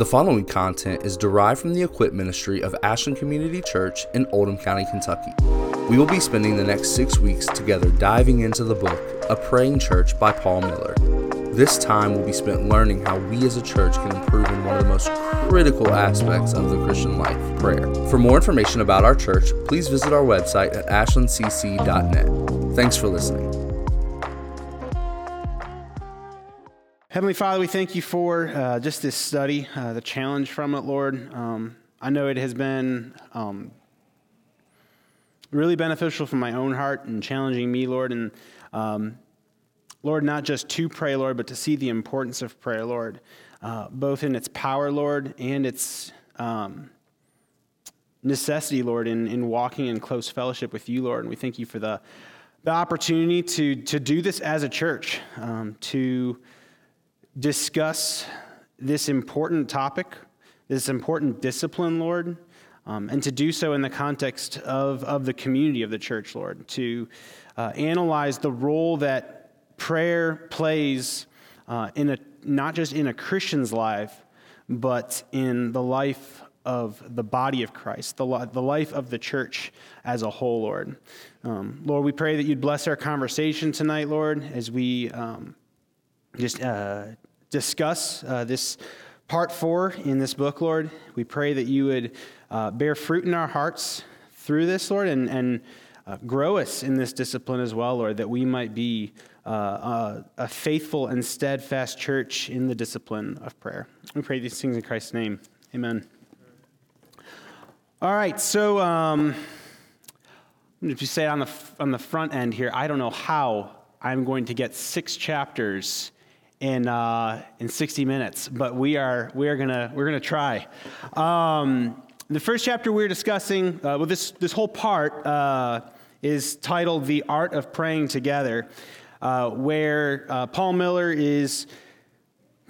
The following content is derived from the equip ministry of Ashland Community Church in Oldham County, Kentucky. We will be spending the next six weeks together diving into the book, A Praying Church by Paul Miller. This time will be spent learning how we as a church can improve in one of the most critical aspects of the Christian life prayer. For more information about our church, please visit our website at ashlandcc.net. Thanks for listening. Heavenly Father, we thank you for uh, just this study, uh, the challenge from it, Lord. Um, I know it has been um, really beneficial for my own heart and challenging me, Lord. And um, Lord, not just to pray, Lord, but to see the importance of prayer, Lord, uh, both in its power, Lord, and its um, necessity, Lord, in, in walking in close fellowship with you, Lord. And we thank you for the, the opportunity to, to do this as a church, um, to discuss this important topic, this important discipline, Lord, um, and to do so in the context of, of the community of the church, Lord, to uh, analyze the role that prayer plays uh, in a, not just in a Christian's life, but in the life of the body of Christ, the, the life of the church as a whole, Lord. Um, Lord, we pray that you'd bless our conversation tonight, Lord, as we um, just uh, discuss uh, this part four in this book, Lord. We pray that you would uh, bear fruit in our hearts through this, Lord, and, and uh, grow us in this discipline as well, Lord, that we might be uh, a, a, faithful and steadfast church in the discipline of prayer. We pray these things in Christ's name. Amen. All right, so um, if you say on the, on the front end here, I don't know how I'm going to get six chapters in uh, in 60 minutes, but we are we are gonna we're gonna try. Um, the first chapter we're discussing, uh, well, this this whole part uh, is titled "The Art of Praying Together," uh, where uh, Paul Miller is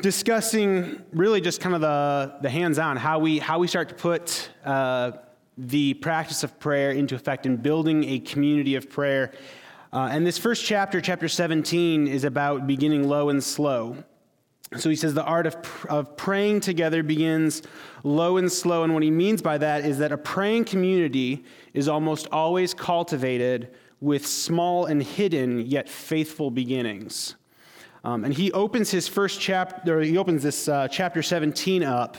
discussing really just kind of the the hands-on how we how we start to put uh, the practice of prayer into effect in building a community of prayer uh, and this first chapter, chapter 17, is about beginning low and slow. So he says the art of, of praying together begins low and slow. And what he means by that is that a praying community is almost always cultivated with small and hidden yet faithful beginnings. Um, and he opens his first chapter, he opens this uh, chapter 17 up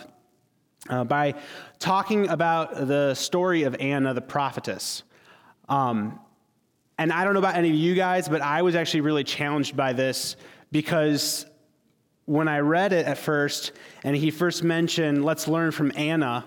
uh, by talking about the story of Anna the prophetess. Um, and I don't know about any of you guys, but I was actually really challenged by this because when I read it at first, and he first mentioned, let's learn from Anna,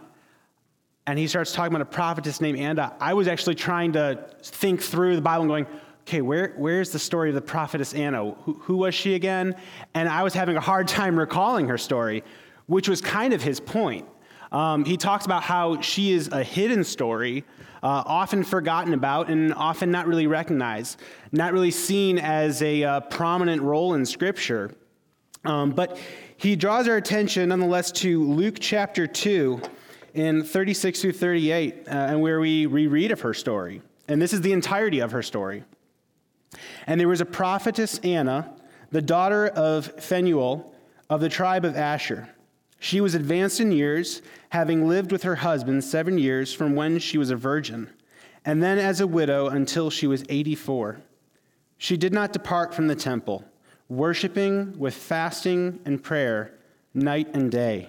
and he starts talking about a prophetess named Anna, I was actually trying to think through the Bible and going, okay, where, where's the story of the prophetess Anna? Who, who was she again? And I was having a hard time recalling her story, which was kind of his point. Um, he talks about how she is a hidden story uh, often forgotten about and often not really recognized, not really seen as a uh, prominent role in Scripture. Um, but he draws our attention nonetheless to Luke chapter 2 in 36 through 38, uh, and where we reread of her story. And this is the entirety of her story. And there was a prophetess Anna, the daughter of Phanuel of the tribe of Asher. She was advanced in years, having lived with her husband seven years from when she was a virgin, and then as a widow until she was 84. She did not depart from the temple, worshiping with fasting and prayer night and day.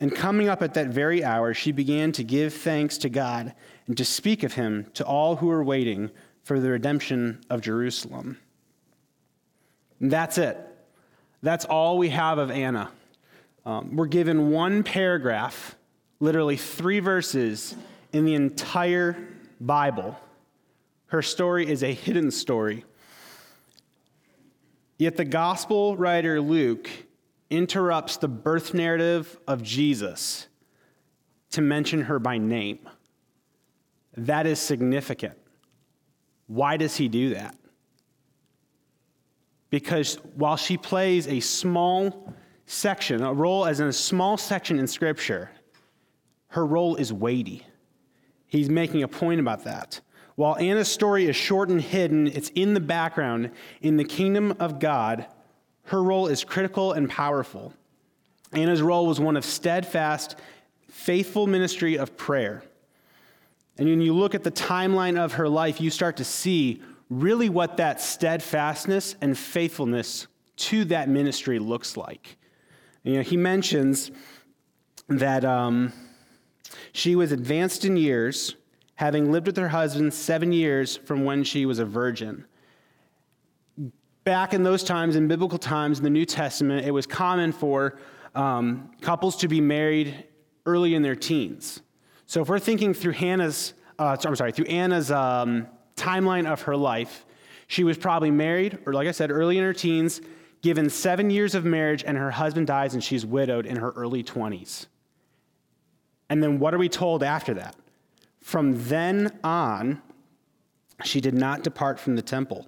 And coming up at that very hour, she began to give thanks to God and to speak of him to all who were waiting for the redemption of Jerusalem. And that's it. That's all we have of Anna. Um, we're given one paragraph, literally three verses in the entire Bible. Her story is a hidden story. Yet the gospel writer Luke interrupts the birth narrative of Jesus to mention her by name. That is significant. Why does he do that? Because while she plays a small section, a role as in a small section in Scripture, her role is weighty. He's making a point about that. While Anna's story is short and hidden, it's in the background. In the kingdom of God, her role is critical and powerful. Anna's role was one of steadfast, faithful ministry of prayer. And when you look at the timeline of her life, you start to see really what that steadfastness and faithfulness to that ministry looks like. You know, he mentions that um, she was advanced in years, having lived with her husband seven years from when she was a virgin. Back in those times, in biblical times, in the New Testament, it was common for um, couples to be married early in their teens. So if we're thinking through Hannah's, uh, I'm sorry, through Anna's um, timeline of her life, she was probably married, or like I said, early in her teens, given seven years of marriage, and her husband dies, and she's widowed in her early 20s. And then what are we told after that? From then on, she did not depart from the temple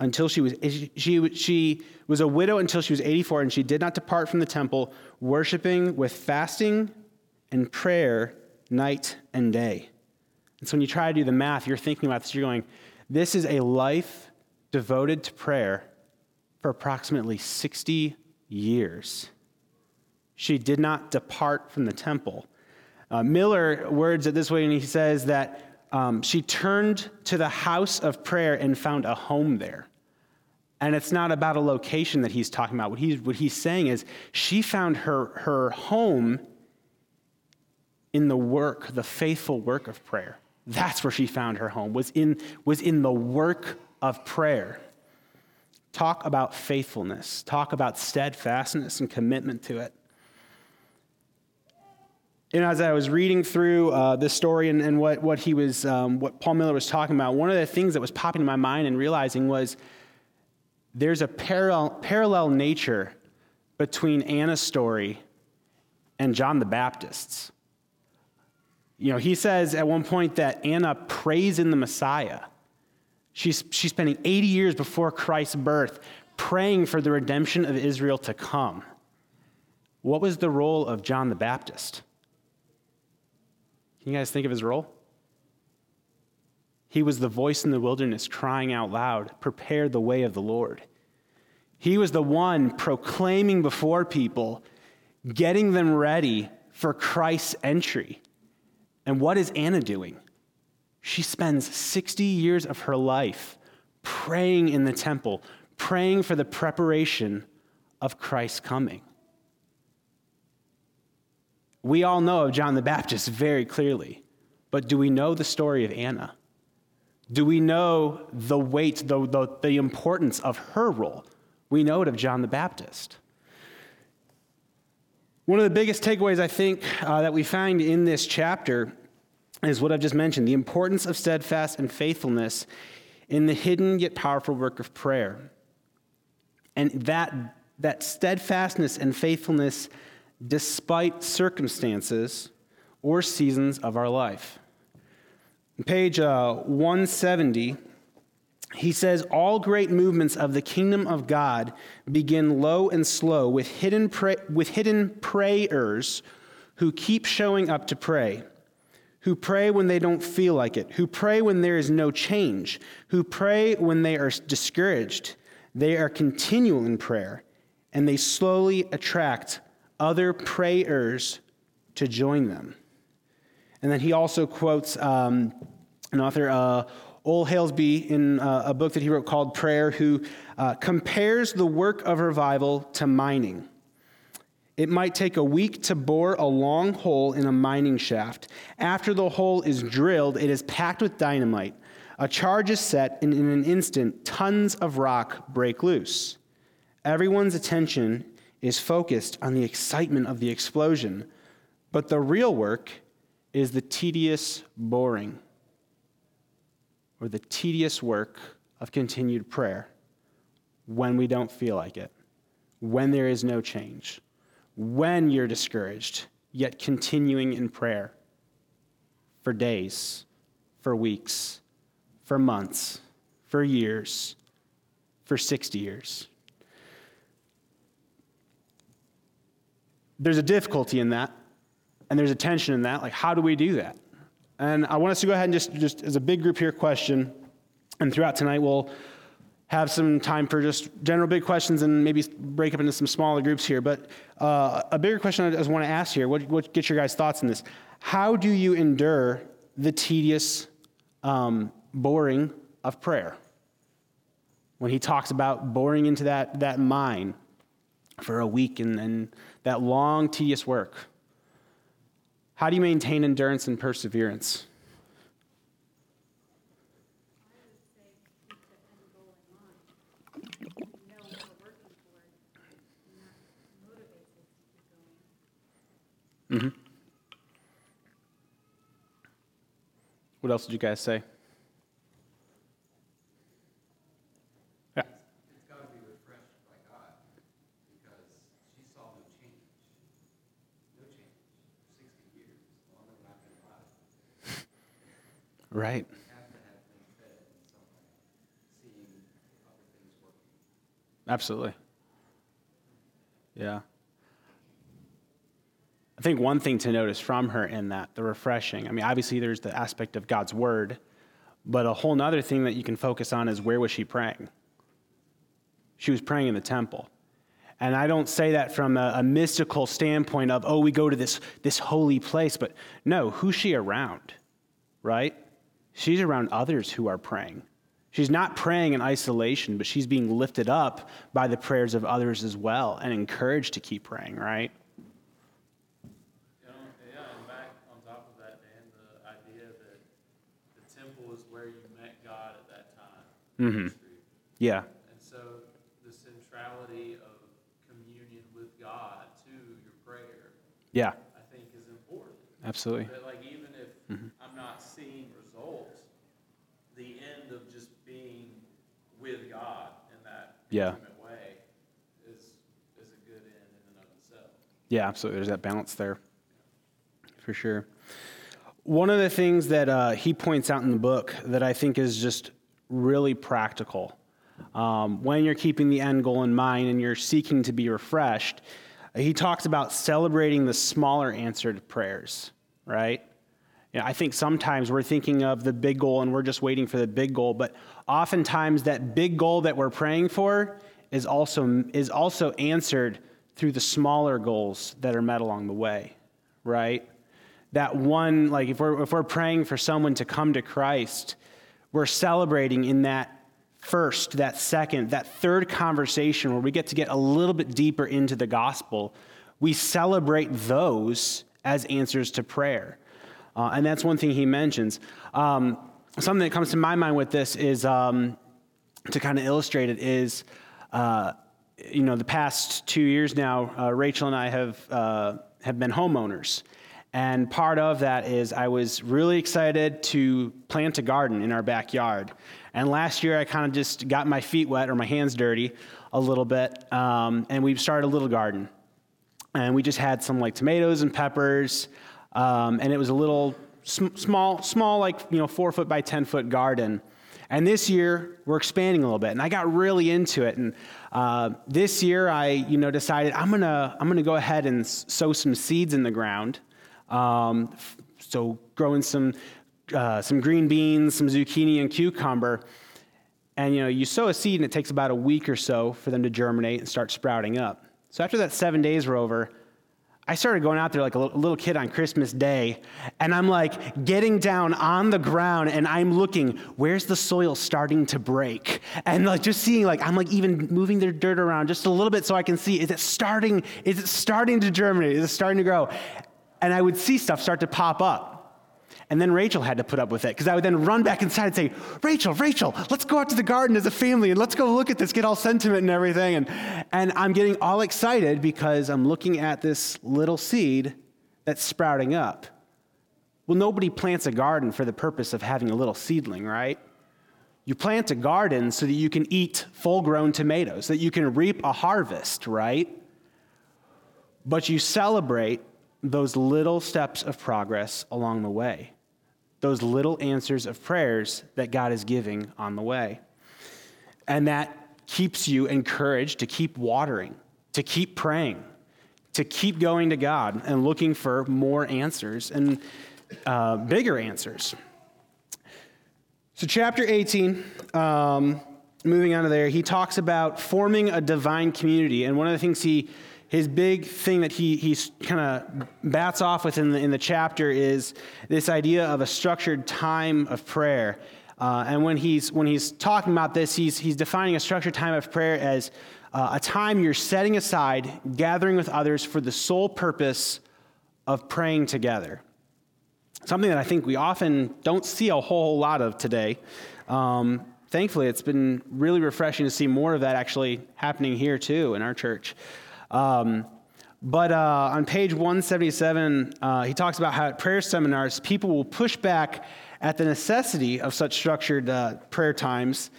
until she was she, she was a widow until she was 84 and she did not depart from the temple worshiping with fasting and prayer night and day and so when you try to do the math you're thinking about this you're going this is a life devoted to prayer for approximately 60 years she did not depart from the temple uh, miller words it this way and he says that um, she turned to the house of prayer and found a home there. And it's not about a location that he's talking about. What he's, what he's saying is she found her, her home in the work, the faithful work of prayer. That's where she found her home, was in, was in the work of prayer. Talk about faithfulness, talk about steadfastness and commitment to it. You know, as I was reading through uh, this story and, and what, what he was, um, what Paul Miller was talking about, one of the things that was popping in my mind and realizing was there's a parallel, parallel nature between Anna's story and John the Baptist's. You know, he says at one point that Anna prays in the Messiah. She's, she's spending 80 years before Christ's birth praying for the redemption of Israel to come. What was the role of John the Baptist? Can you guys think of his role? He was the voice in the wilderness crying out loud, Prepare the way of the Lord. He was the one proclaiming before people, getting them ready for Christ's entry. And what is Anna doing? She spends 60 years of her life praying in the temple, praying for the preparation of Christ's coming. We all know of John the Baptist very clearly, but do we know the story of Anna? Do we know the weight, the, the, the importance of her role? We know it of John the Baptist. One of the biggest takeaways I think uh, that we find in this chapter is what I've just mentioned the importance of steadfast and faithfulness in the hidden yet powerful work of prayer. And that, that steadfastness and faithfulness despite circumstances or seasons of our life page uh, 170, he says, All great movements of the kingdom of God begin low and slow with hidden, with hidden prayers who keep showing up to pray, who pray when they don't feel like it, who pray when there is no change, who pray when they are discouraged. They are continual in prayer, and they slowly attract other prayers to join them. And then he also quotes um, an author, uh, Ole Hallesby, in uh, a book that he wrote called Prayer, who uh, compares the work of revival to mining. It might take a week to bore a long hole in a mining shaft. After the hole is drilled, it is packed with dynamite. A charge is set, and in an instant, tons of rock break loose. Everyone's attention is focused on the excitement of the explosion, but the real work is the tedious boring or the tedious work of continued prayer when we don't feel like it, when there is no change, when you're discouraged, yet continuing in prayer for days, for weeks, for months, for years, for 60 years. There's a difficulty in that, and there's a tension in that. Like, how do we do that? And I want us to go ahead and just, just as a big group here question, and throughout tonight, we'll have some time for just general big questions and maybe break up into some smaller groups here. But uh, a bigger question I just want to ask here, what, what get your guys' thoughts on this? How do you endure the tedious um, boring of prayer? When he talks about boring into that, that mine for a week and, and that long, tedious work. How do you maintain endurance and perseverance? Mm-hmm. What else did you guys say? Yeah. It's got to be refreshed by God because she saw no change. No change. 60 years, longer than I've been alive. Right. Absolutely. Yeah. I think one thing to notice from her in that, the refreshing, I mean, obviously there's the aspect of God's word, but a whole other thing that you can focus on is where was she praying? She was praying in the temple. And I don't say that from a, a mystical standpoint of, oh, we go to this, this holy place, but no, who's she around, right? She's around others who are praying. She's not praying in isolation, but she's being lifted up by the prayers of others as well and encouraged to keep praying, right? Mm-hmm. Yeah. And so the centrality of communion with God to your prayer, yeah, I think is important. Absolutely. That like even if mm-hmm. I'm not seeing results, the end of just being with God in that yeah. way is is a good end in and of itself. Yeah, absolutely. There's that balance there, for sure. One of the things that uh, he points out in the book that I think is just really practical. Um, when you're keeping the end goal in mind and you're seeking to be refreshed, he talks about celebrating the smaller answered prayers, right? You know, I think sometimes we're thinking of the big goal and we're just waiting for the big goal, but oftentimes that big goal that we're praying for is also, is also answered through the smaller goals that are met along the way, right? That one, like if we're, if we're praying for someone to come to Christ, we're celebrating in that first, that second, that third conversation where we get to get a little bit deeper into the gospel. We celebrate those as answers to prayer. Uh, and that's one thing he mentions. Um, something that comes to my mind with this is um, to kind of illustrate it is, uh, you know, the past two years now, uh, Rachel and I have, uh, have been homeowners. And part of that is I was really excited to plant a garden in our backyard. And last year I kind of just got my feet wet or my hands dirty a little bit, um, and we started a little garden. And we just had some like tomatoes and peppers, um, and it was a little sm- small, small like you know four foot by ten foot garden. And this year we're expanding a little bit, and I got really into it. And uh, this year I you know decided I'm gonna I'm gonna go ahead and sow some seeds in the ground um, so growing some, uh, some green beans, some zucchini and cucumber. And you know, you sow a seed and it takes about a week or so for them to germinate and start sprouting up. So after that seven days were over, I started going out there like a little kid on Christmas Day, and I'm like getting down on the ground and I'm looking, where's the soil starting to break? And like just seeing, like, I'm like even moving the dirt around just a little bit so I can see, is it starting, is it starting to germinate? Is it starting to grow? And I would see stuff start to pop up. And then Rachel had to put up with it because I would then run back inside and say, Rachel, Rachel, let's go out to the garden as a family and let's go look at this, get all sentiment and everything. And, and I'm getting all excited because I'm looking at this little seed that's sprouting up. Well, nobody plants a garden for the purpose of having a little seedling, right? You plant a garden so that you can eat full grown tomatoes, that you can reap a harvest, right? But you celebrate those little steps of progress along the way, those little answers of prayers that God is giving on the way. And that keeps you encouraged to keep watering, to keep praying, to keep going to God and looking for more answers and uh, bigger answers. So, chapter 18, um, moving on to there, he talks about forming a divine community. And one of the things he, his big thing that he, he kind of bats off with in the, in the chapter is this idea of a structured time of prayer. Uh, and when he's, when he's talking about this, he's, he's defining a structured time of prayer as uh, a time you're setting aside, gathering with others for the sole purpose of praying together. Something that I think we often don't see a whole lot of today. Um, thankfully, it's been really refreshing to see more of that actually happening here too in our church. Um, but uh, on page 177, uh, he talks about how at prayer seminars, people will push back at the necessity of such structured uh, prayer times,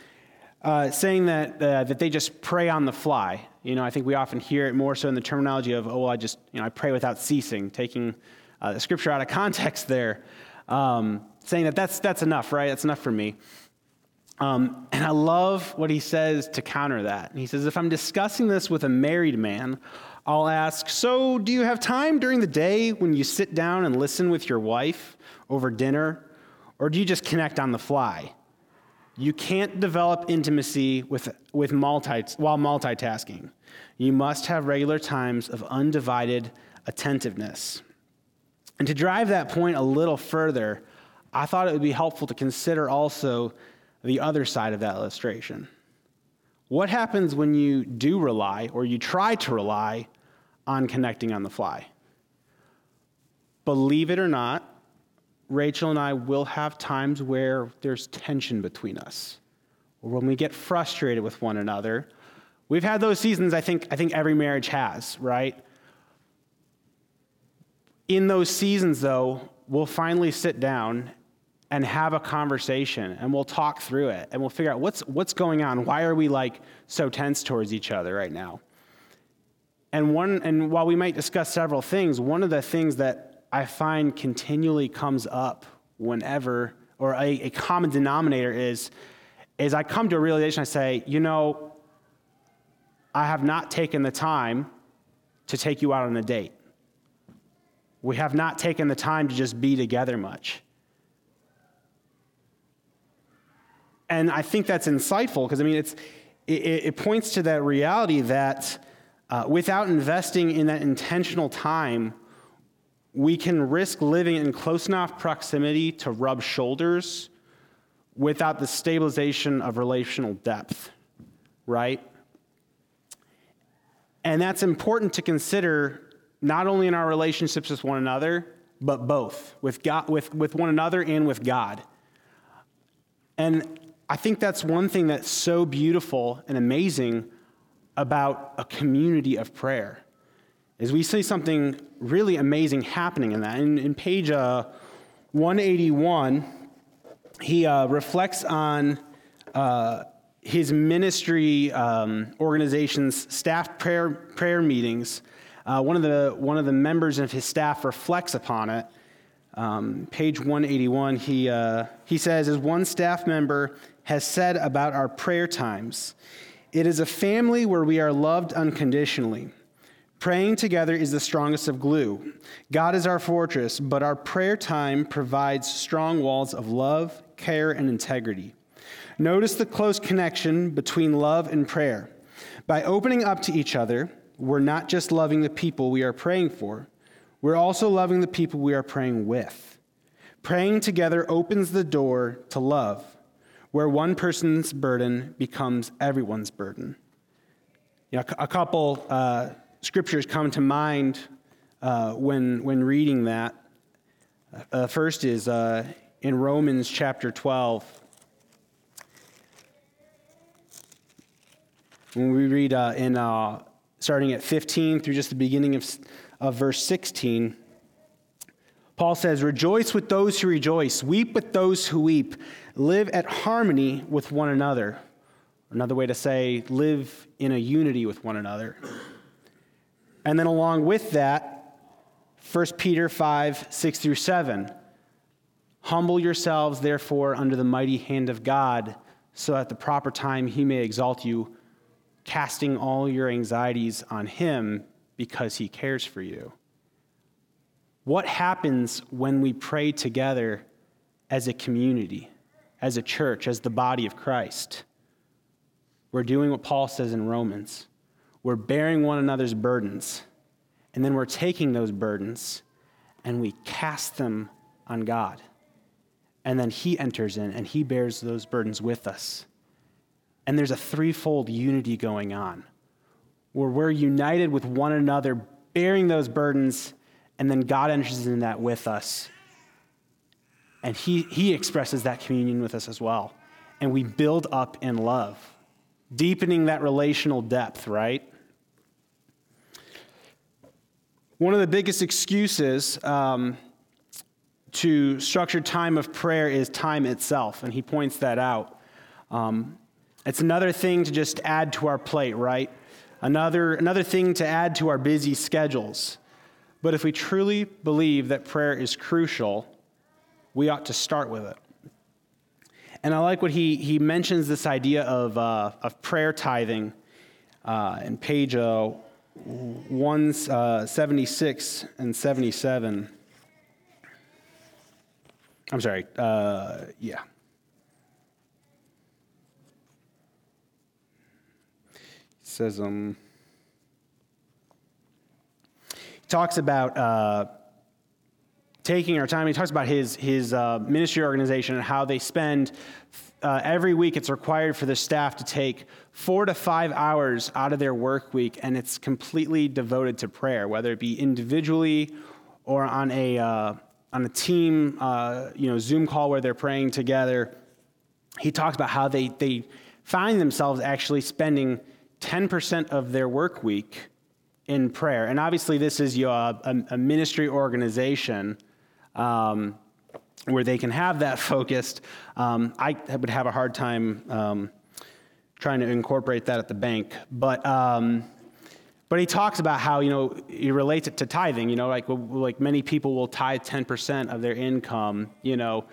uh, saying that, uh, that they just pray on the fly. You know, I think we often hear it more so in the terminology of, oh, I just, you know, I pray without ceasing, taking uh, the scripture out of context there, um, saying that that's, that's enough, right? That's enough for me. Um, and I love what he says to counter that. he says, if I'm discussing this with a married man, I'll ask, So, do you have time during the day when you sit down and listen with your wife over dinner? Or do you just connect on the fly? You can't develop intimacy with, with multi, while multitasking. You must have regular times of undivided attentiveness. And to drive that point a little further, I thought it would be helpful to consider also the other side of that illustration. What happens when you do rely or you try to rely on connecting on the fly? Believe it or not, Rachel and I will have times where there's tension between us, or when we get frustrated with one another. We've had those seasons, I think, I think every marriage has, right? In those seasons, though, we'll finally sit down and have a conversation and we'll talk through it and we'll figure out what's, what's going on. Why are we like so tense towards each other right now? And, one, and while we might discuss several things, one of the things that I find continually comes up whenever, or a, a common denominator is, is I come to a realization, I say, you know, I have not taken the time to take you out on a date. We have not taken the time to just be together much. And I think that's insightful because, I mean, it's, it, it, points to that reality that uh, without investing in that intentional time, we can risk living in close enough proximity to rub shoulders without the stabilization of relational depth, right? And that's important to consider not only in our relationships with one another, but both, with, God, with, with one another and with God. And I think that's one thing that's so beautiful and amazing about a community of prayer is we see something really amazing happening in that. In, in page uh, 181, he uh, reflects on uh, his ministry um, organization's staff prayer, prayer meetings. Uh, one, of the, one of the members of his staff reflects upon it. Um, page 181, he, uh, he says, as one staff member has said about our prayer times. It is a family where we are loved unconditionally. Praying together is the strongest of glue. God is our fortress, but our prayer time provides strong walls of love, care, and integrity. Notice the close connection between love and prayer. By opening up to each other, we're not just loving the people we are praying for, we're also loving the people we are praying with. Praying together opens the door to love where one person's burden becomes everyone's burden. You know, a couple uh, scriptures come to mind uh, when, when reading that. Uh, first is uh, in Romans chapter 12. When we read uh, in uh, starting at 15 through just the beginning of, of verse 16, Paul says, Rejoice with those who rejoice, weep with those who weep, live at harmony with one another. Another way to say, live in a unity with one another. And then along with that, 1 Peter 5, 6 through 7. Humble yourselves, therefore, under the mighty hand of God, so at the proper time he may exalt you, casting all your anxieties on him because he cares for you. What happens when we pray together as a community, as a church, as the body of Christ? we're doing what Paul says in Romans. We're bearing one another's burdens, and then we're taking those burdens and we cast them on God. And then He enters in and He bears those burdens with us. And there's a threefold unity going on where we're united with one another, bearing those burdens, and then God enters in that with us. And he, he expresses that communion with us as well. And we build up in love, deepening that relational depth, right? One of the biggest excuses um, to structured time of prayer is time itself, and he points that out. Um, it's another thing to just add to our plate, right? Another, another thing to add to our busy schedules. But if we truly believe that prayer is crucial, we ought to start with it. And I like what he, he mentions this idea of, uh, of prayer tithing uh, in page uh, 176 uh, and 77. I'm sorry, uh, yeah. says, um, he talks about uh, taking our time. He talks about his, his uh, ministry organization and how they spend uh, every week, it's required for the staff to take four to five hours out of their work week, and it's completely devoted to prayer, whether it be individually or on a, uh, on a team uh, you know, Zoom call where they're praying together. He talks about how they, they find themselves actually spending 10% of their work week in prayer. And obviously, this is your, a, a ministry organization um, where they can have that focused. Um, I would have a hard time um, trying to incorporate that at the bank. But, um, but he talks about how, you know, he relates it to tithing. You know, like, like many people will tithe 10% of their income. You know,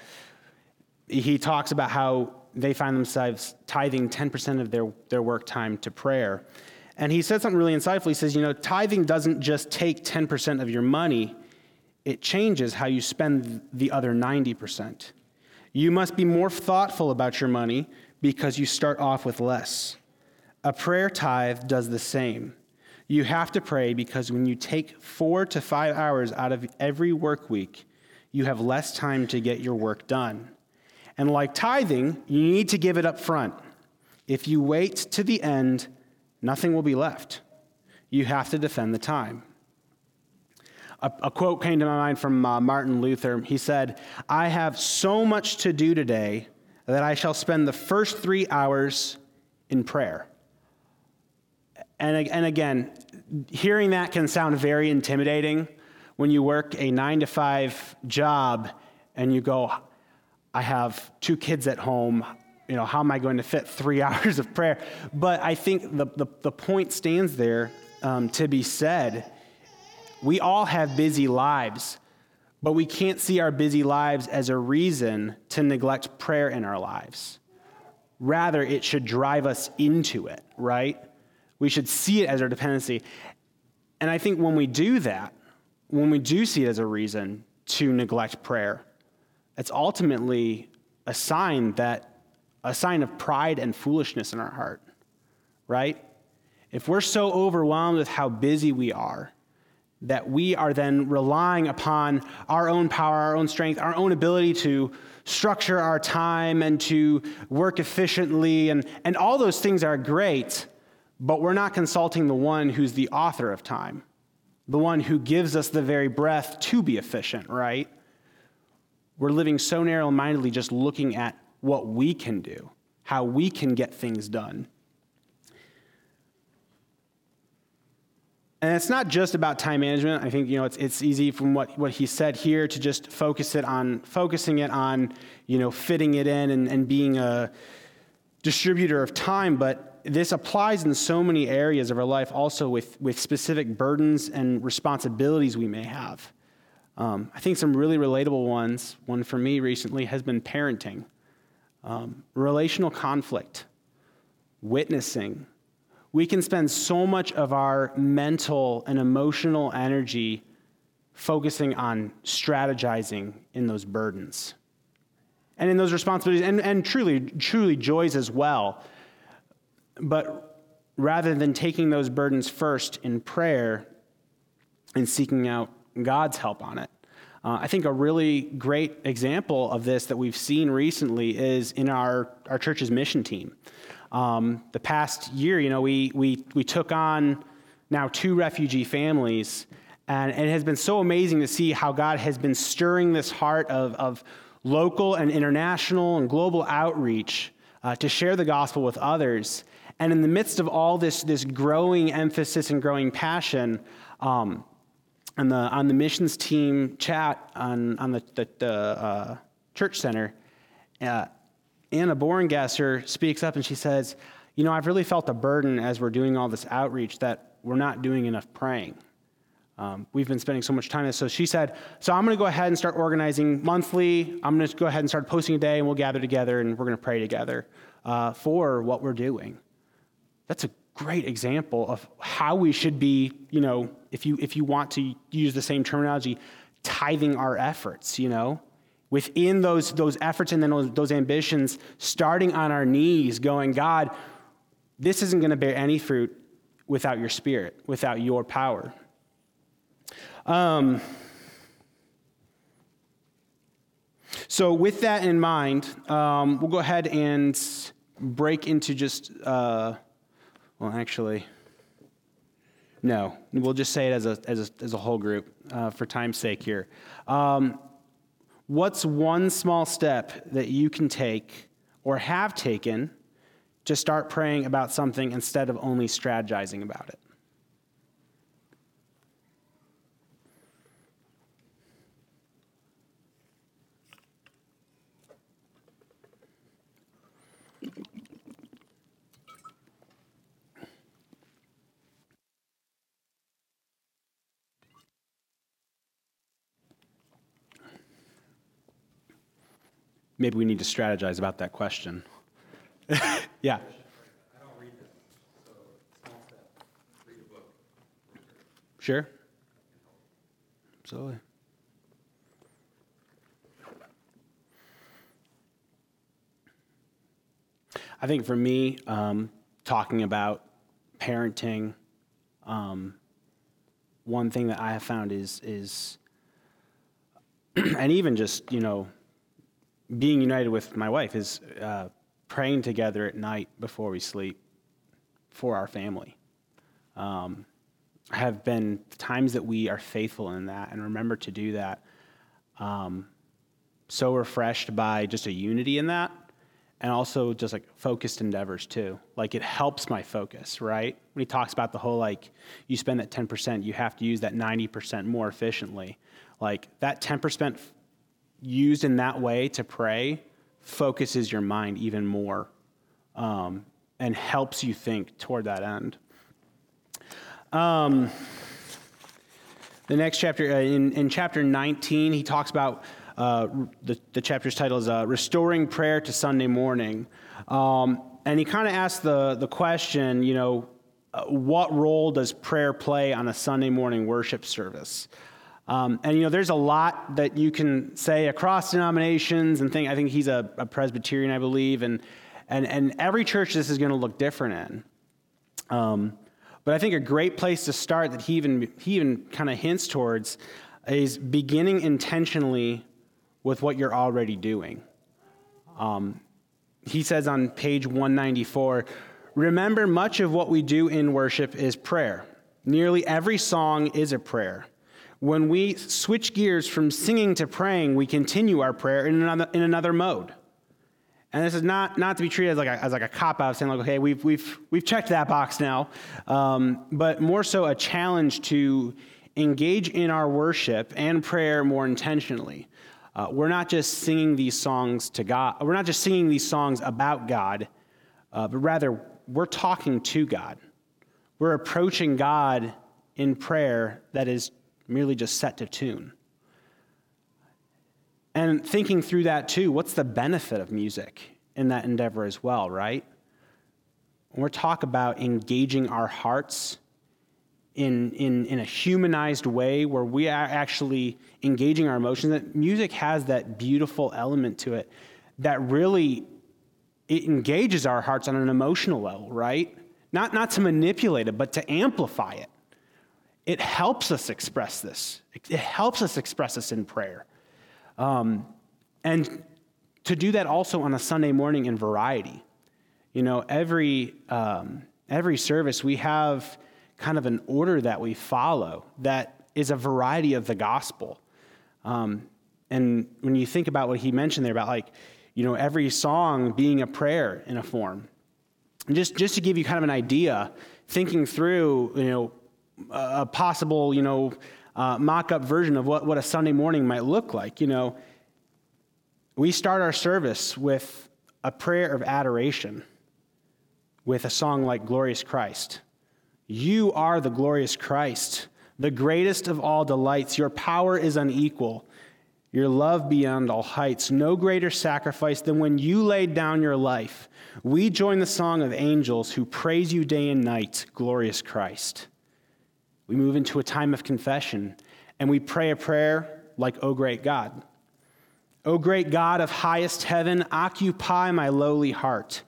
he talks about how they find themselves tithing 10% of their, their work time to prayer. And he said something really insightful. He says, you know, tithing doesn't just take 10% of your money, it changes how you spend the other 90%. You must be more thoughtful about your money because you start off with less. A prayer tithe does the same. You have to pray because when you take four to five hours out of every work week, you have less time to get your work done. And like tithing, you need to give it up front. If you wait to the end, nothing will be left. You have to defend the time. A, a quote came to my mind from uh, Martin Luther. He said, I have so much to do today that I shall spend the first three hours in prayer. And, and again, hearing that can sound very intimidating when you work a nine to five job and you go, I have two kids at home. You know, how am I going to fit three hours of prayer? But I think the, the, the point stands there um, to be said. We all have busy lives, but we can't see our busy lives as a reason to neglect prayer in our lives. Rather, it should drive us into it, right? We should see it as our dependency. And I think when we do that, when we do see it as a reason to neglect prayer, it's ultimately a sign that a sign of pride and foolishness in our heart, right? If we're so overwhelmed with how busy we are, that we are then relying upon our own power, our own strength, our own ability to structure our time and to work efficiently, and, and all those things are great, but we're not consulting the one who's the author of time, the one who gives us the very breath to be efficient, right? We're living so narrow mindedly just looking at what we can do, how we can get things done. And it's not just about time management. I think you know it's, it's easy from what, what he said here to just focus it on focusing it on you know fitting it in and, and being a distributor of time, but this applies in so many areas of our life also with, with specific burdens and responsibilities we may have. Um, I think some really relatable ones, one for me recently, has been parenting, um, relational conflict, witnessing. We can spend so much of our mental and emotional energy focusing on strategizing in those burdens and in those responsibilities, and, and truly, truly joys as well. but rather than taking those burdens first in prayer and seeking out God's help on it. Uh, I think a really great example of this that we've seen recently is in our, our church's mission team. Um, the past year, you know, we, we, we took on now two refugee families, and it has been so amazing to see how God has been stirring this heart of, of local and international and global outreach uh, to share the gospel with others. And in the midst of all this, this growing emphasis and growing passion, um, on, the, on the missions team chat on, on the, the, the uh, church center, uh, Anna Borengasser speaks up and she says, You know, I've really felt a burden as we're doing all this outreach that we're not doing enough praying. Um, we've been spending so much time. So she said, So I'm going to go ahead and start organizing monthly. I'm going to go ahead and start posting a day, and we'll gather together and we're going to pray together uh, for what we're doing. That's a great example of how we should be, you know, if you, if you want to use the same terminology, tithing our efforts, you know? Within those, those efforts and then those, those ambitions, starting on our knees, going, God, this isn't going to bear any fruit without your spirit, without your power. Um, so, with that in mind, um, we'll go ahead and break into just, uh, well, actually, no, we'll just say it as a, as a, as a whole group uh, for time's sake here. Um, what's one small step that you can take or have taken to start praying about something instead of only strategizing about it? Maybe we need to strategize about that question. yeah. I don't read them, so small step, read a book. Sure. Absolutely. I think for me, um, talking about parenting, um, one thing that I have found is is, and even just you know being united with my wife is uh, praying together at night before we sleep for our family. Um, have been times that we are faithful in that and remember to do that. Um, so refreshed by just a unity in that and also just like focused endeavors too. Like it helps my focus, right? When he talks about the whole like you spend that 10%, you have to use that 90% more efficiently. Like that 10% used in that way to pray focuses your mind even more um, and helps you think toward that end. Um, the next chapter, uh, in, in chapter 19, he talks about uh, the, the chapter's title is uh, Restoring Prayer to Sunday Morning. Um, and he kind of asks the, the question, you know, uh, what role does prayer play on a Sunday morning worship service? Um, and you know, there's a lot that you can say across denominations and think. I think he's a, a Presbyterian, I believe, and and and every church this is going to look different in. Um, but I think a great place to start that he even he even kind of hints towards is beginning intentionally with what you're already doing. Um, he says on page 194, remember much of what we do in worship is prayer. Nearly every song is a prayer. When we switch gears from singing to praying, we continue our prayer in another, in another mode. And this is not, not to be treated as like a, as like a cop out, saying, like, okay, we've, we've, we've checked that box now, um, but more so a challenge to engage in our worship and prayer more intentionally. Uh, we're not just singing these songs to God, we're not just singing these songs about God, uh, but rather we're talking to God. We're approaching God in prayer that is merely just set to tune. And thinking through that too, what's the benefit of music in that endeavor as well, right? When we talk about engaging our hearts in, in, in a humanized way where we are actually engaging our emotions, that music has that beautiful element to it that really it engages our hearts on an emotional level, right? Not, not to manipulate it, but to amplify it. It helps us express this. It helps us express this in prayer. Um, and to do that also on a Sunday morning in variety. You know, every, um, every service we have kind of an order that we follow that is a variety of the gospel. Um, and when you think about what he mentioned there about like, you know, every song being a prayer in a form. And just, just to give you kind of an idea, thinking through, you know, a possible, you know, uh, mock-up version of what, what a Sunday morning might look like, you know, we start our service with a prayer of adoration with a song like Glorious Christ. You are the glorious Christ, the greatest of all delights. Your power is unequal your love beyond all heights, no greater sacrifice than when you laid down your life. We join the song of angels who praise you day and night, glorious Christ. We move into a time of confession and we pray a prayer like, O great God. O great God of highest heaven, occupy my lowly heart.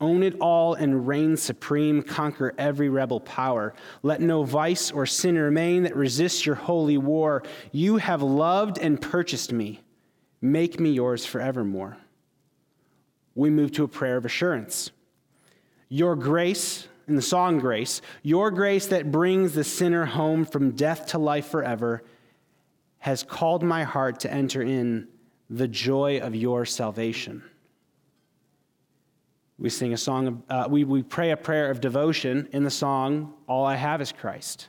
Own it all and reign supreme, conquer every rebel power. Let no vice or sin remain that resists your holy war. You have loved and purchased me. Make me yours forevermore. We move to a prayer of assurance. Your grace, in the song Grace, your grace that brings the sinner home from death to life forever, has called my heart to enter in the joy of your salvation. We sing a song, of, uh, we, we pray a prayer of devotion in the song, All I Have is Christ.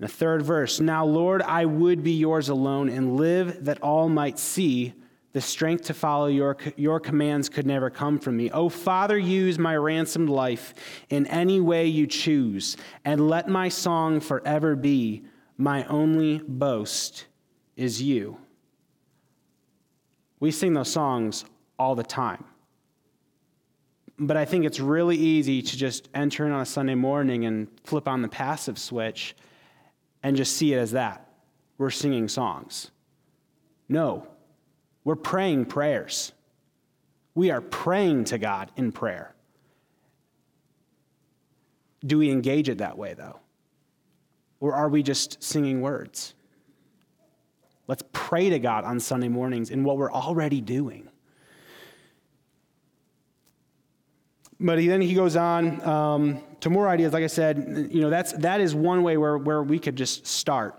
In the third verse, Now, Lord, I would be yours alone and live that all might see. The strength to follow your, your commands could never come from me. Oh, Father, use my ransomed life in any way you choose, and let my song forever be my only boast is you. We sing those songs all the time. But I think it's really easy to just enter in on a Sunday morning and flip on the passive switch and just see it as that. We're singing songs. No, we're praying prayers. We are praying to God in prayer. Do we engage it that way, though? Or are we just singing words? Let's pray to God on Sunday mornings in what we're already doing. But he, then he goes on um, to more ideas. Like I said, you know, that's, that is one way where, where we could just start.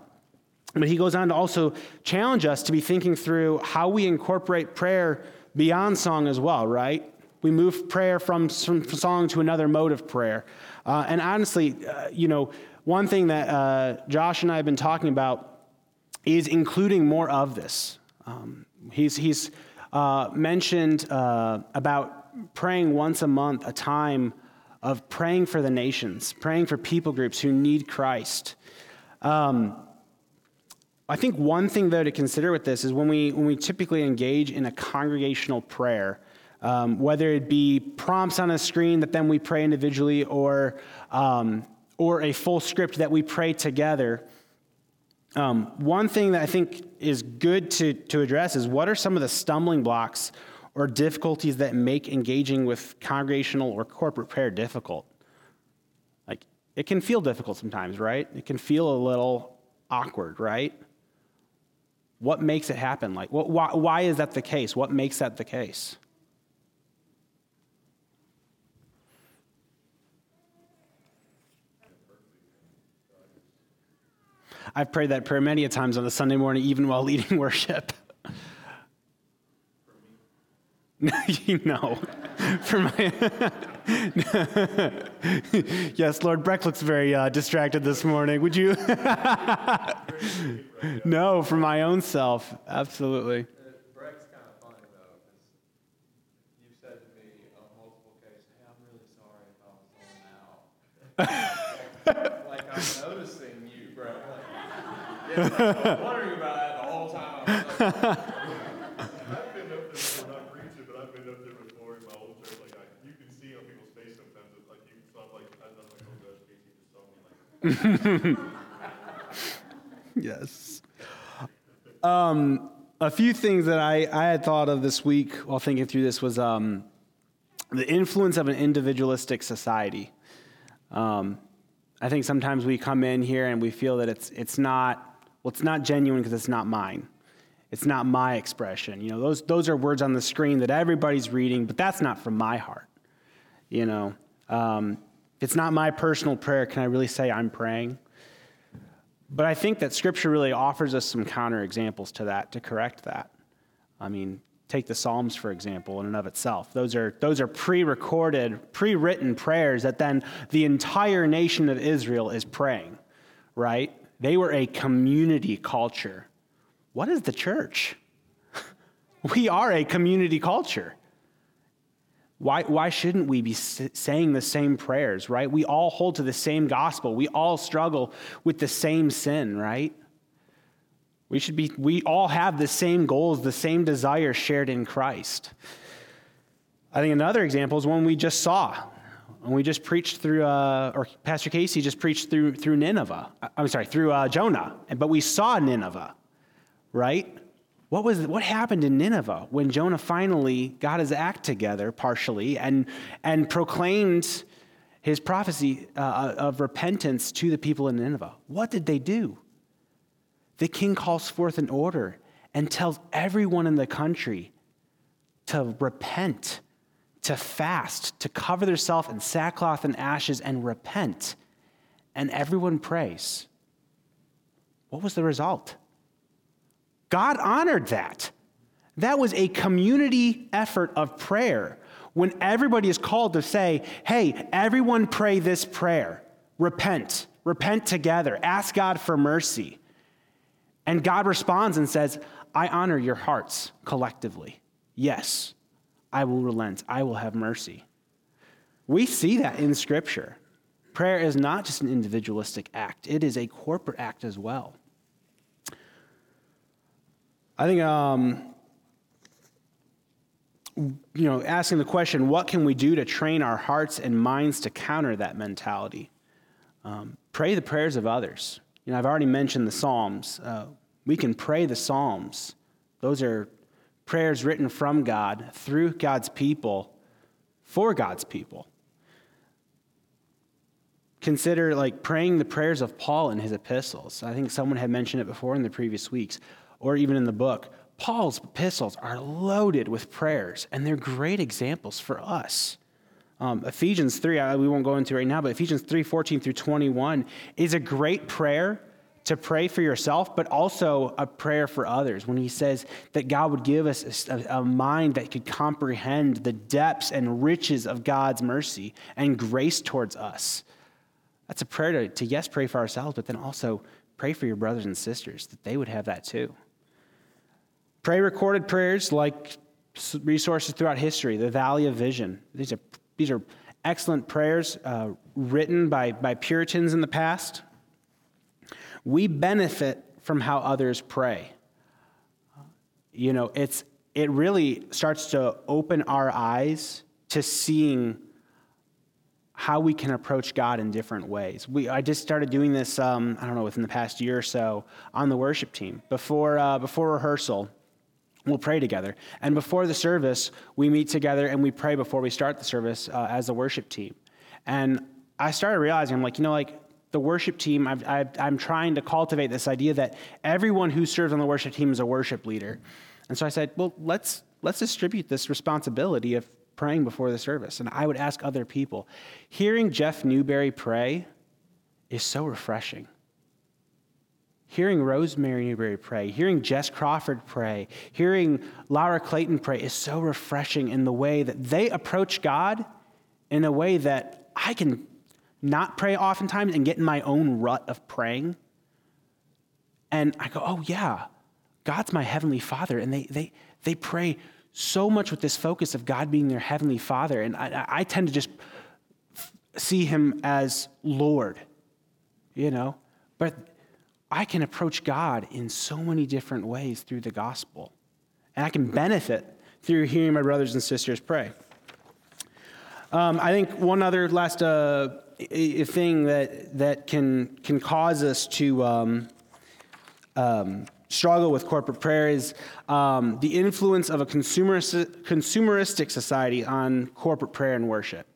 But he goes on to also challenge us to be thinking through how we incorporate prayer beyond song as well, right? We move prayer from, song to another mode of prayer. Uh, and honestly, uh, you know, one thing that uh, Josh and I have been talking about is including more of this. Um, he's he's uh, mentioned uh, about praying once a month a time of praying for the nations, praying for people groups who need Christ. Um, I think one thing, though, to consider with this is when we, when we typically engage in a congregational prayer, um, whether it be prompts on a screen that then we pray individually or, um, or a full script that we pray together, um, one thing that I think is good to, to address is what are some of the stumbling blocks or difficulties that make engaging with congregational or corporate prayer difficult. Like, it can feel difficult sometimes, right? It can feel a little awkward, right? What makes it happen? Like, what, why, why is that the case? What makes that the case? I've prayed that prayer many a times on a Sunday morning, even while leading worship. no. For my yes, Lord Breck looks very uh, distracted this morning. Would you? no, for my own self, absolutely. Breck's kind of funny though, you've said to me on multiple occasions, "Hey, I'm really sorry if I was zoning out." like I'm noticing you, Breck. Like, yeah, I was wondering about that the whole time. I was like, I've been up there before, not preaching, but I've been up there before in my old church. Like, I, you can see on people's face sometimes, that, like, you, so I'm like, I'm like, oh gosh, Casey just saw me. Like, Yes. Um, a few things that I, I had thought of this week while thinking through this was um, the influence of an individualistic society. Um, I think sometimes we come in here and we feel that it's, it's not, well, it's not genuine because it's not mine. It's not my expression. You know, those, those are words on the screen that everybody's reading, but that's not from my heart. You know, um, it's not my personal prayer. Can I really say I'm praying? But I think that Scripture really offers us some counter examples to that to correct that. I mean, take the Psalms, for example, in and of itself. Those are, those are pre recorded, pre written prayers that then the entire nation of Israel is praying, right? They were a community culture. What is the church? we are a community culture. Why, why shouldn't we be saying the same prayers, right? We all hold to the same gospel. We all struggle with the same sin, right? We should be, we all have the same goals, the same desires shared in Christ. I think another example is one we just saw. When we just preached through, uh, or Pastor Casey just preached through, through Nineveh. I'm sorry, through uh, Jonah. But we saw Nineveh, right? What, was, what happened in Nineveh when Jonah finally got his act together, partially, and, and proclaimed his prophecy uh, of repentance to the people in Nineveh? What did they do? The king calls forth an order and tells everyone in the country to repent, to fast, to cover themselves in sackcloth and ashes and repent. And everyone prays. What was the result? God honored that. That was a community effort of prayer when everybody is called to say, hey, everyone pray this prayer. Repent. Repent together. Ask God for mercy. And God responds and says, I honor your hearts collectively. Yes, I will relent. I will have mercy. We see that in Scripture. Prayer is not just an individualistic act, it is a corporate act as well. I think, um, you know, asking the question, what can we do to train our hearts and minds to counter that mentality? Um, pray the prayers of others. You know, I've already mentioned the Psalms. Uh, we can pray the Psalms. Those are prayers written from God through God's people for God's people. Consider like praying the prayers of Paul in his epistles. I think someone had mentioned it before in the previous weeks, or even in the book. Paul's epistles are loaded with prayers, and they're great examples for us. Um, Ephesians 3, I, we won't go into right now, but Ephesians 3 14 through 21 is a great prayer to pray for yourself, but also a prayer for others. When he says that God would give us a, a, mind that could comprehend the depths and riches of God's mercy and grace towards us. That's a prayer to, to yes, pray for ourselves, but then also pray for your brothers and sisters that they would have that too. Pray recorded prayers like resources throughout history, the Valley of Vision. These are, these are excellent prayers uh, written by, by Puritans in the past. We benefit from how others pray. You know, it's, it really starts to open our eyes to seeing how we can approach God in different ways. We, I just started doing this, um, I don't know, within the past year or so on the worship team. Before, uh, before rehearsal, we'll pray together. And before the service, we meet together and we pray before we start the service uh, as a worship team. And I started realizing, I'm like, you know, like the worship team, i am trying to cultivate this idea that everyone who serves on the worship team is a worship leader. And so I said, well, let's, let's distribute this responsibility of praying before the service. And I would ask other people. Hearing Jeff Newberry pray is so refreshing hearing Rosemary Newberry pray, hearing Jess Crawford pray, hearing Laura Clayton pray is so refreshing in the way that they approach God in a way that I can not pray oftentimes and get in my own rut of praying. And I go, oh, yeah, God's my heavenly father. And they, they, they pray so much with this focus of God being their heavenly father. And I, I tend to just see him as Lord, you know? But I can approach God in so many different ways through the gospel. And I can benefit through hearing my brothers and sisters pray. Um, I think one other last uh, thing that, that can, can cause us to, um, um, struggle with corporate prayer is um, the influence of a consumerist, consumeristic society on corporate prayer and worship.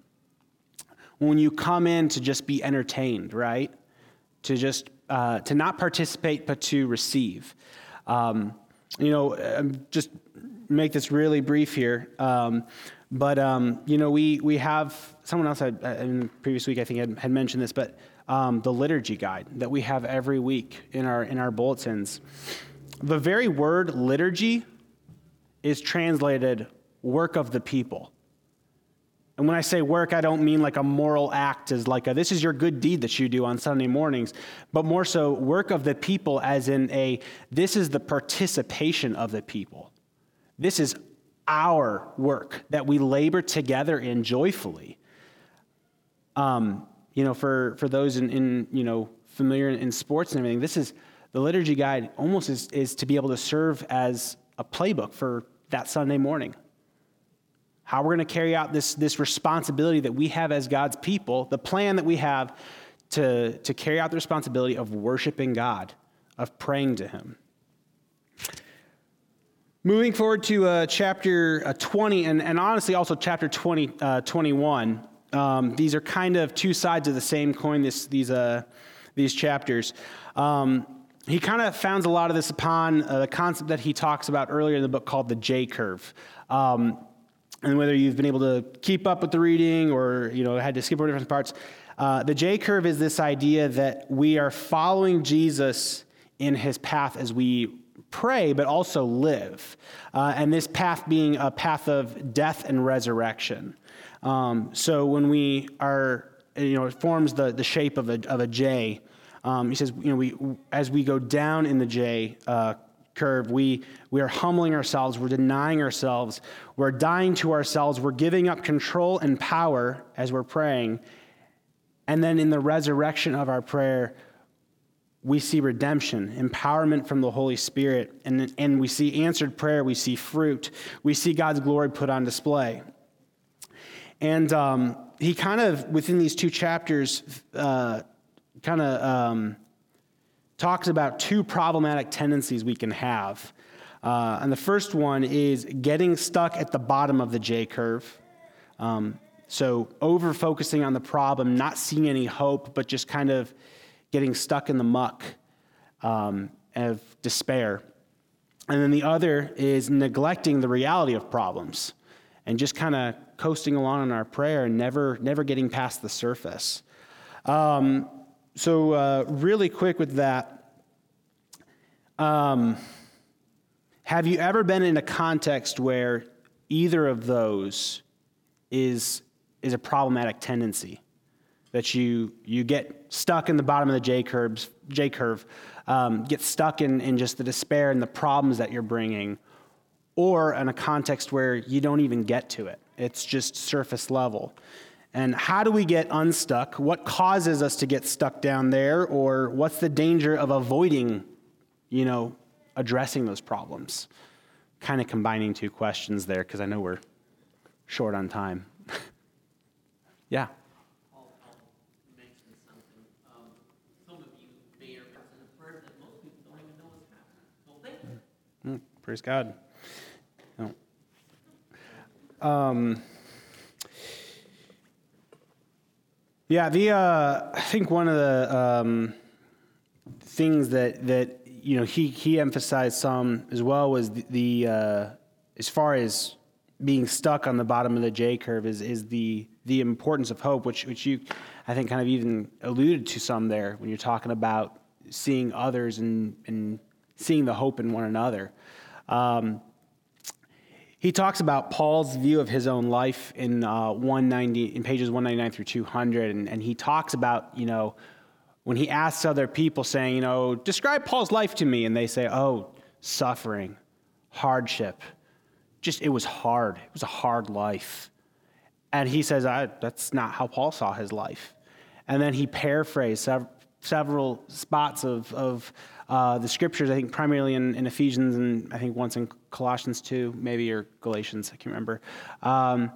When you come in to just be entertained, right? To just uh, to not participate but to receive. Um, you know, um, just make this really brief here. Um, but um, you know, we we have someone else had, uh, in the previous week I think had, had mentioned this, but um, the liturgy guide that we have every week in our in our bulletins. The very word liturgy is translated work of the people. And when I say work, I don't mean like a moral act as like a, this is your good deed that you do on Sunday mornings, but more so work of the people as in a this is the participation of the people. This is our work that we labor together in joyfully. Um, you know, for, for those in, in, you know, familiar in sports and everything, this is the liturgy guide almost is, is to be able to serve as a playbook for that Sunday morning. How we're going to carry out this, this responsibility that we have as God's people, the plan that we have to, to carry out the responsibility of worshiping God, of praying to Him. Moving forward to uh, chapter uh, 20, and, and honestly also chapter 20, uh, 21, um, these are kind of two sides of the same coin, this, these, uh, these chapters. Um, he kind of founds a lot of this upon uh, the concept that he talks about earlier in the book called the J curve. Um, and whether you've been able to keep up with the reading or you know had to skip over different parts, uh, the J curve is this idea that we are following Jesus in his path as we pray, but also live. Uh, and this path being a path of death and resurrection. Um, so when we are, you know, it forms the, the shape of a, of a J. Um, he says, you know, we, as we go down in the J uh, curve, we, we are humbling ourselves, we're denying ourselves, we're dying to ourselves, we're giving up control and power as we're praying. And then in the resurrection of our prayer, we see redemption, empowerment from the Holy Spirit, and, and we see answered prayer, we see fruit, we see God's glory put on display. And um, he kind of, within these two chapters, uh, kind of um, talks about two problematic tendencies we can have. Uh, and the first one is getting stuck at the bottom of the J curve. Um, so, over focusing on the problem, not seeing any hope, but just kind of getting stuck in the muck um, of despair. And then the other is neglecting the reality of problems and just kind of coasting along in our prayer and never, never getting past the surface. Um, so, uh, really quick with that. Um, have you ever been in a context where either of those is, is a problematic tendency? That you, you get stuck in the bottom of the J, curves, J curve, um, get stuck in, in just the despair and the problems that you're bringing, or in a context where you don't even get to it. It's just surface level. And how do we get unstuck? What causes us to get stuck down there? Or what's the danger of avoiding, you know, addressing those problems? Kind of combining two questions there because I know we're short on time. yeah. Mm, praise God. No. Um, yeah, the uh, I think one of the um, things that that you know he he emphasized some as well was the, the uh, as far as being stuck on the bottom of the J curve is is the the importance of hope, which which you I think kind of even alluded to some there when you're talking about seeing others and and seeing the hope in one another. Um, he talks about Paul's view of his own life in uh, 190, in pages 199 through 200, and, and he talks about, you know, when he asks other people, saying, you know, describe Paul's life to me, and they say, oh, suffering, hardship, just it was hard. It was a hard life. And he says, that's not how Paul saw his life. And then he paraphrased sev- several spots of, of uh, the scriptures, I think primarily in, in, Ephesians and I think once in Colossians 2, maybe, or Galatians, I can't remember. Um,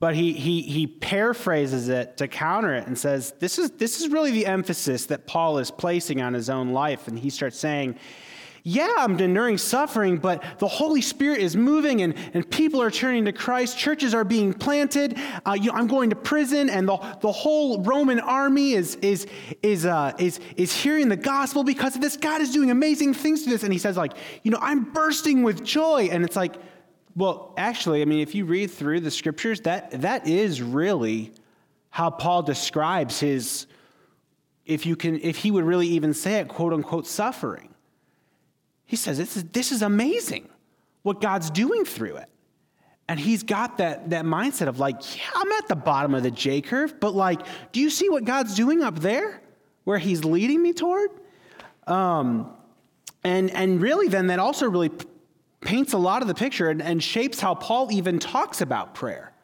but he, he, he paraphrases it to counter it and says, this is, this is really the emphasis that Paul is placing on his own life. And he starts saying, yeah, I'm enduring suffering, but the Holy Spirit is moving and, and people are turning to Christ. Churches are being planted. Uh, you know, I'm going to prison, and the, the whole Roman army is, is, is, uh, is, is hearing the gospel because of this. God is doing amazing things to this. And he says, like, you know, I'm bursting with joy. And it's like, well, actually, I mean, if you read through the scriptures, that, that is really how Paul describes his, if you can, if he would really even say it, quote unquote, suffering. He says, this is, this is amazing what God's doing through it. And he's got that, that mindset of like, yeah, I'm at the bottom of the J curve, but like, do you see what God's doing up there where he's leading me toward? Um, and, and really, then that also really paints a lot of the picture and, and shapes how Paul even talks about prayer.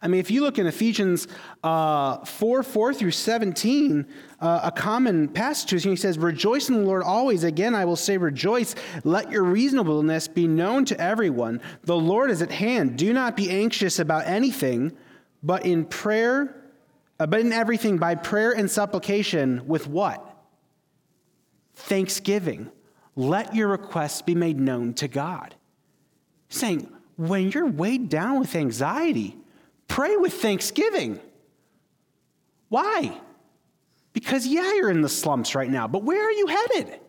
I mean, if you look in Ephesians uh, 4 4 through 17, uh, a common passage, he says, Rejoice in the Lord always. Again, I will say, Rejoice. Let your reasonableness be known to everyone. The Lord is at hand. Do not be anxious about anything, but in prayer, uh, but in everything by prayer and supplication with what? Thanksgiving. Let your requests be made known to God. Saying, when you're weighed down with anxiety, Pray with thanksgiving. Why? Because, yeah, you're in the slumps right now, but where are you headed?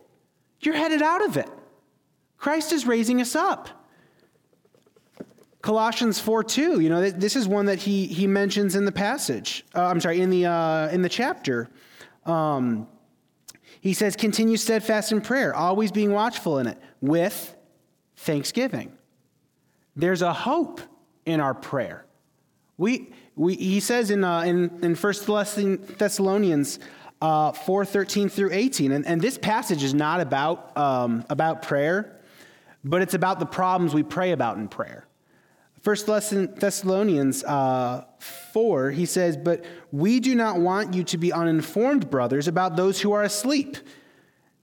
You're headed out of it. Christ is raising us up. Colossians 4 2, you know, this is one that he, he mentions in the passage. Uh, I'm sorry, in the, uh, in the chapter. Um, he says, continue steadfast in prayer, always being watchful in it, with thanksgiving. There's a hope in our prayer. We, we, he says in, uh, in, in 1 Thessalonians uh, 4 13 through 18, and, and this passage is not about, um, about prayer, but it's about the problems we pray about in prayer. 1 Thessalonians uh, 4, he says, But we do not want you to be uninformed, brothers, about those who are asleep,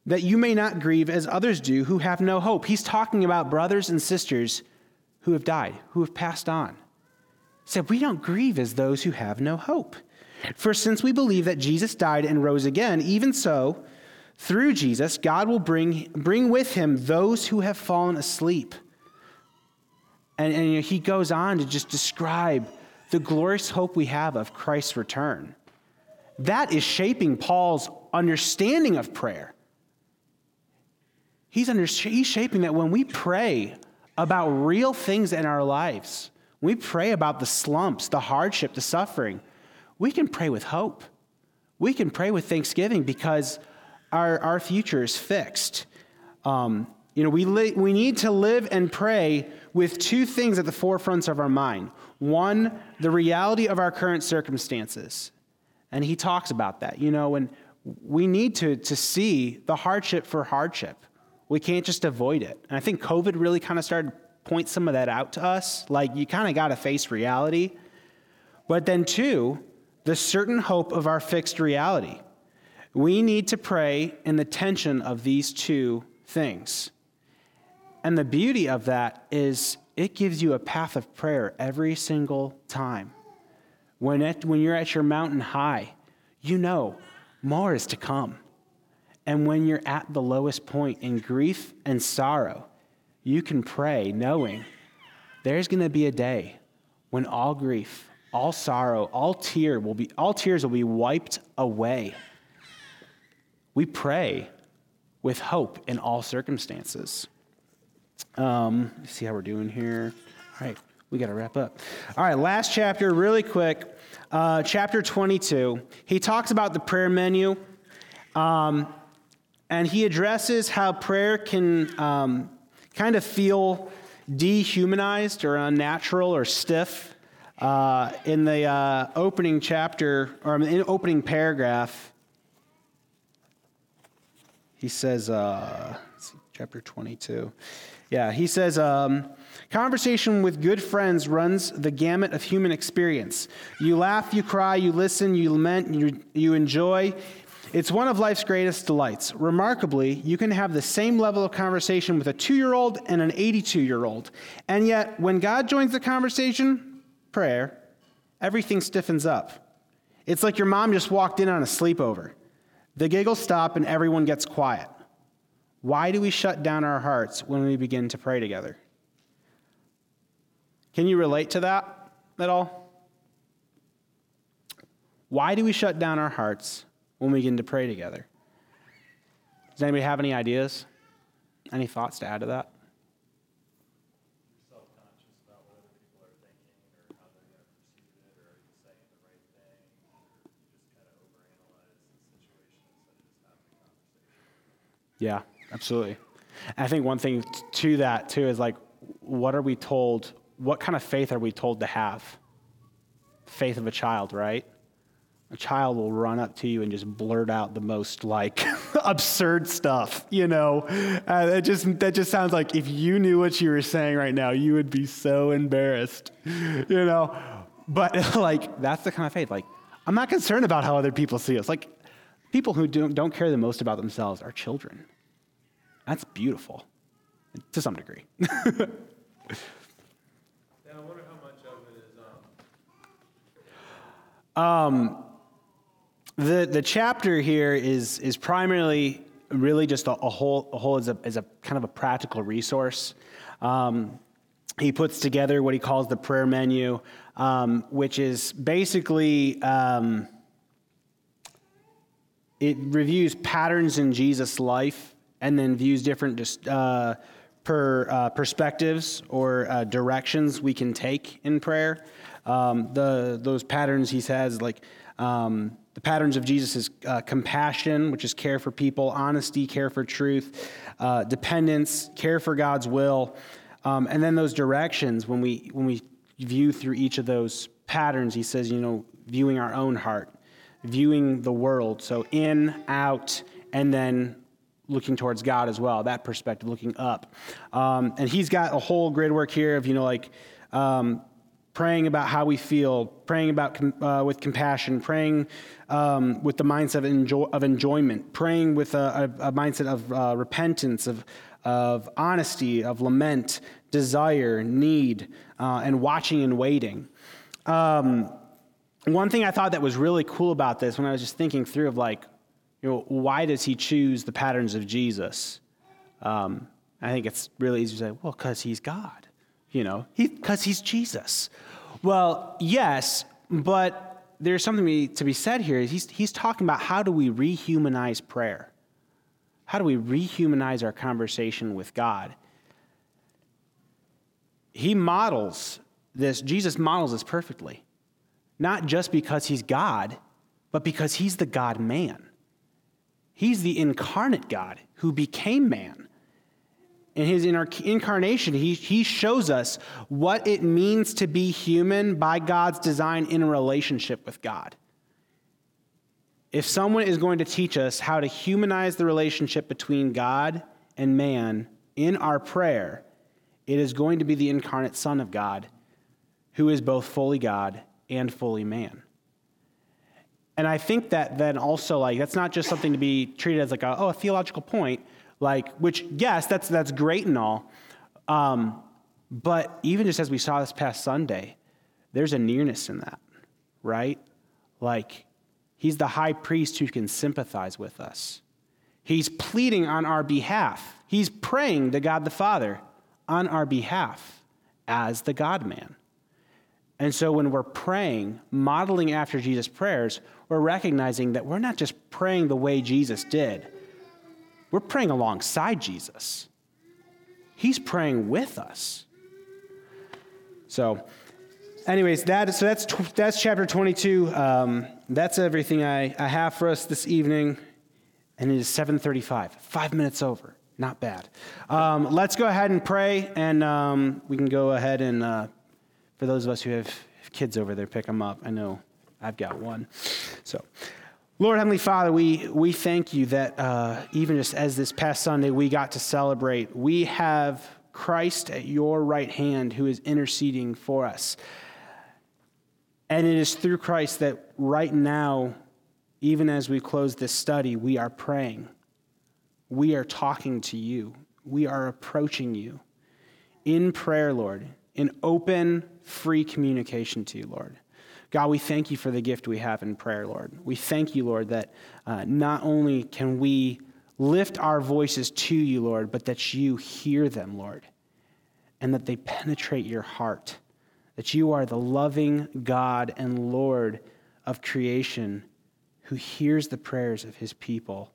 that you may not grieve as others do who have no hope. He's talking about brothers and sisters who have died, who have passed on said, We don't grieve as those who have no hope. For since we believe that Jesus died and rose again, even so, through Jesus, God will bring, bring with him those who have fallen asleep. And, and you know, he goes on to just describe the glorious hope we have of Christ's return. That is shaping Paul's understanding of prayer. He's, under, he's shaping that when we pray about real things in our lives, we pray about the slumps, the hardship, the suffering. We can pray with hope. We can pray with thanksgiving because our, our future is fixed. Um, you know, we, li- we need to live and pray with two things at the forefronts of our mind. One, the reality of our current circumstances. And he talks about that. You know, and we need to, to see the hardship for hardship. We can't just avoid it. And I think COVID really kind of started point some of that out to us. Like, you kind of got to face reality. But then, two, the certain hope of our fixed reality. We need to pray in the tension of these two things. And the beauty of that is it gives you a path of prayer every single time. When, it, when you're at your mountain high, you know more is to come. And when you're at the lowest point in grief and sorrow, you can pray knowing there's going to be a day when all grief, all sorrow, all tear will be all tears will be wiped away. We pray with hope in all circumstances. Um, see how we're doing here. All right, we got to wrap up. All right, last chapter, really quick. Uh, chapter 22. He talks about the prayer menu, um, and he addresses how prayer can um, kind of feel dehumanized or unnatural or stiff. Uh, in the uh, opening chapter, or in the opening paragraph, he says, uh, chapter 22. Yeah, he says, um, conversation with good friends runs the gamut of human experience. You laugh, you cry, you listen, you lament, you, you enjoy, it's one of life's greatest delights. Remarkably, you can have the same level of conversation with a two year old and an 82 year old. And yet, when God joins the conversation, prayer, everything stiffens up. It's like your mom just walked in on a sleepover. The giggles stop and everyone gets quiet. Why do we shut down our hearts when we begin to pray together? Can you relate to that at all? Why do we shut down our hearts when we begin to pray together? Does anybody have any ideas? Any thoughts to add to that? Yeah, absolutely. I think one thing to that too is like, what are we told? What kind of faith are we told to have? Faith of a child, right? A child will run up to you and just blurt out the most like absurd stuff, you know. Uh, that just that just sounds like if you knew what you were saying right now, you would be so embarrassed, you know. But like that's the kind of faith. Like I'm not concerned about how other people see us. Like people who don't, don't care the most about themselves are children. That's beautiful, to some degree. yeah i wonder how much of it is um The, the chapter here is, is primarily really just a, a whole, a whole as, a, as a kind of a practical resource. Um, he puts together what he calls the prayer menu, um, which is basically um, it reviews patterns in Jesus' life and then views different uh, per, uh, perspectives or uh, directions we can take in prayer. Um, the, those patterns he says, like um, the patterns of Jesus is uh, compassion, which is care for people, honesty, care for truth, uh, dependence, care for God's will, um, and then those directions when we when we view through each of those patterns, he says, you know, viewing our own heart, viewing the world, so in, out, and then looking towards God as well. That perspective, looking up, um, and he's got a whole grid work here of you know like. Um, praying about how we feel, praying about uh, with compassion, praying um, with the mindset of, enjoy, of enjoyment, praying with a, a, a mindset of uh, repentance, of, of honesty, of lament, desire, need, uh, and watching and waiting. Um, one thing I thought that was really cool about this when I was just thinking through of like, you know, why does he choose the patterns of Jesus? Um, I think it's really easy to say, well, because he's God you know, because he, he's Jesus. Well, yes, but there's something to be said here. He's, he's talking about how do we rehumanize prayer? How do we rehumanize our conversation with God? He models this, Jesus models this perfectly. Not just because he's God, but because he's the God man. He's the incarnate God who became man in his incarnation, he, he shows us what it means to be human by God's design in a relationship with God. If someone is going to teach us how to humanize the relationship between God and man in our prayer, it is going to be the incarnate Son of God, who is both fully God and fully man. And I think that then also, like, that's not just something to be treated as like a, oh, a theological point like which yes that's that's great and all um, but even just as we saw this past sunday there's a nearness in that right? Like he's the high priest who can sympathize with us. He's pleading on our behalf. He's praying to god the father on our behalf as the god man. And so when we're praying modeling after jesus prayers we're recognizing that we're not just praying the way jesus did we're praying alongside Jesus. He's praying with us. So, anyways, that, so that's, that's chapter 22. Um, that's everything I, I have for us this evening. And it is 7.35, five minutes over. Not bad. Um, let's go ahead and pray, and um, we can go ahead and, uh, for those of us who have kids over there, pick them up. I know I've got one. So, Lord Heavenly Father, we, we thank you that uh, even just as this past Sunday we got to celebrate, we have Christ at your right hand who is interceding for us. And it is through Christ that right now, even as we close this study, we are praying. We are talking to you. We are approaching you in prayer, Lord, in open, free communication to you, Lord. God, we thank you for the gift we have in prayer, Lord. We thank you, Lord, that uh, not only can we lift our voices to you, Lord, but that you hear them, Lord, and that they penetrate your heart, that you are the loving God and Lord of creation who hears the prayers of his people,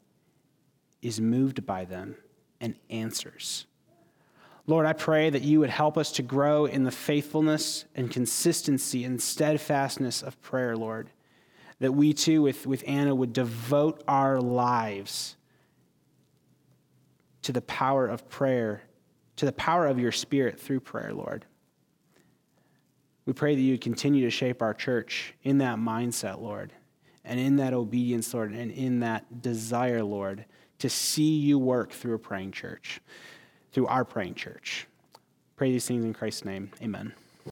is moved by them, and answers. Lord, I pray that you would help us to grow in the faithfulness and consistency and steadfastness of prayer, Lord. That we too, with, with Anna, would devote our lives to the power of prayer, to the power of your Spirit through prayer, Lord. We pray that you would continue to shape our church in that mindset, Lord, and in that obedience, Lord, and in that desire, Lord, to see you work through a praying church, through our praying church. Pray these things in Christ's name. Amen.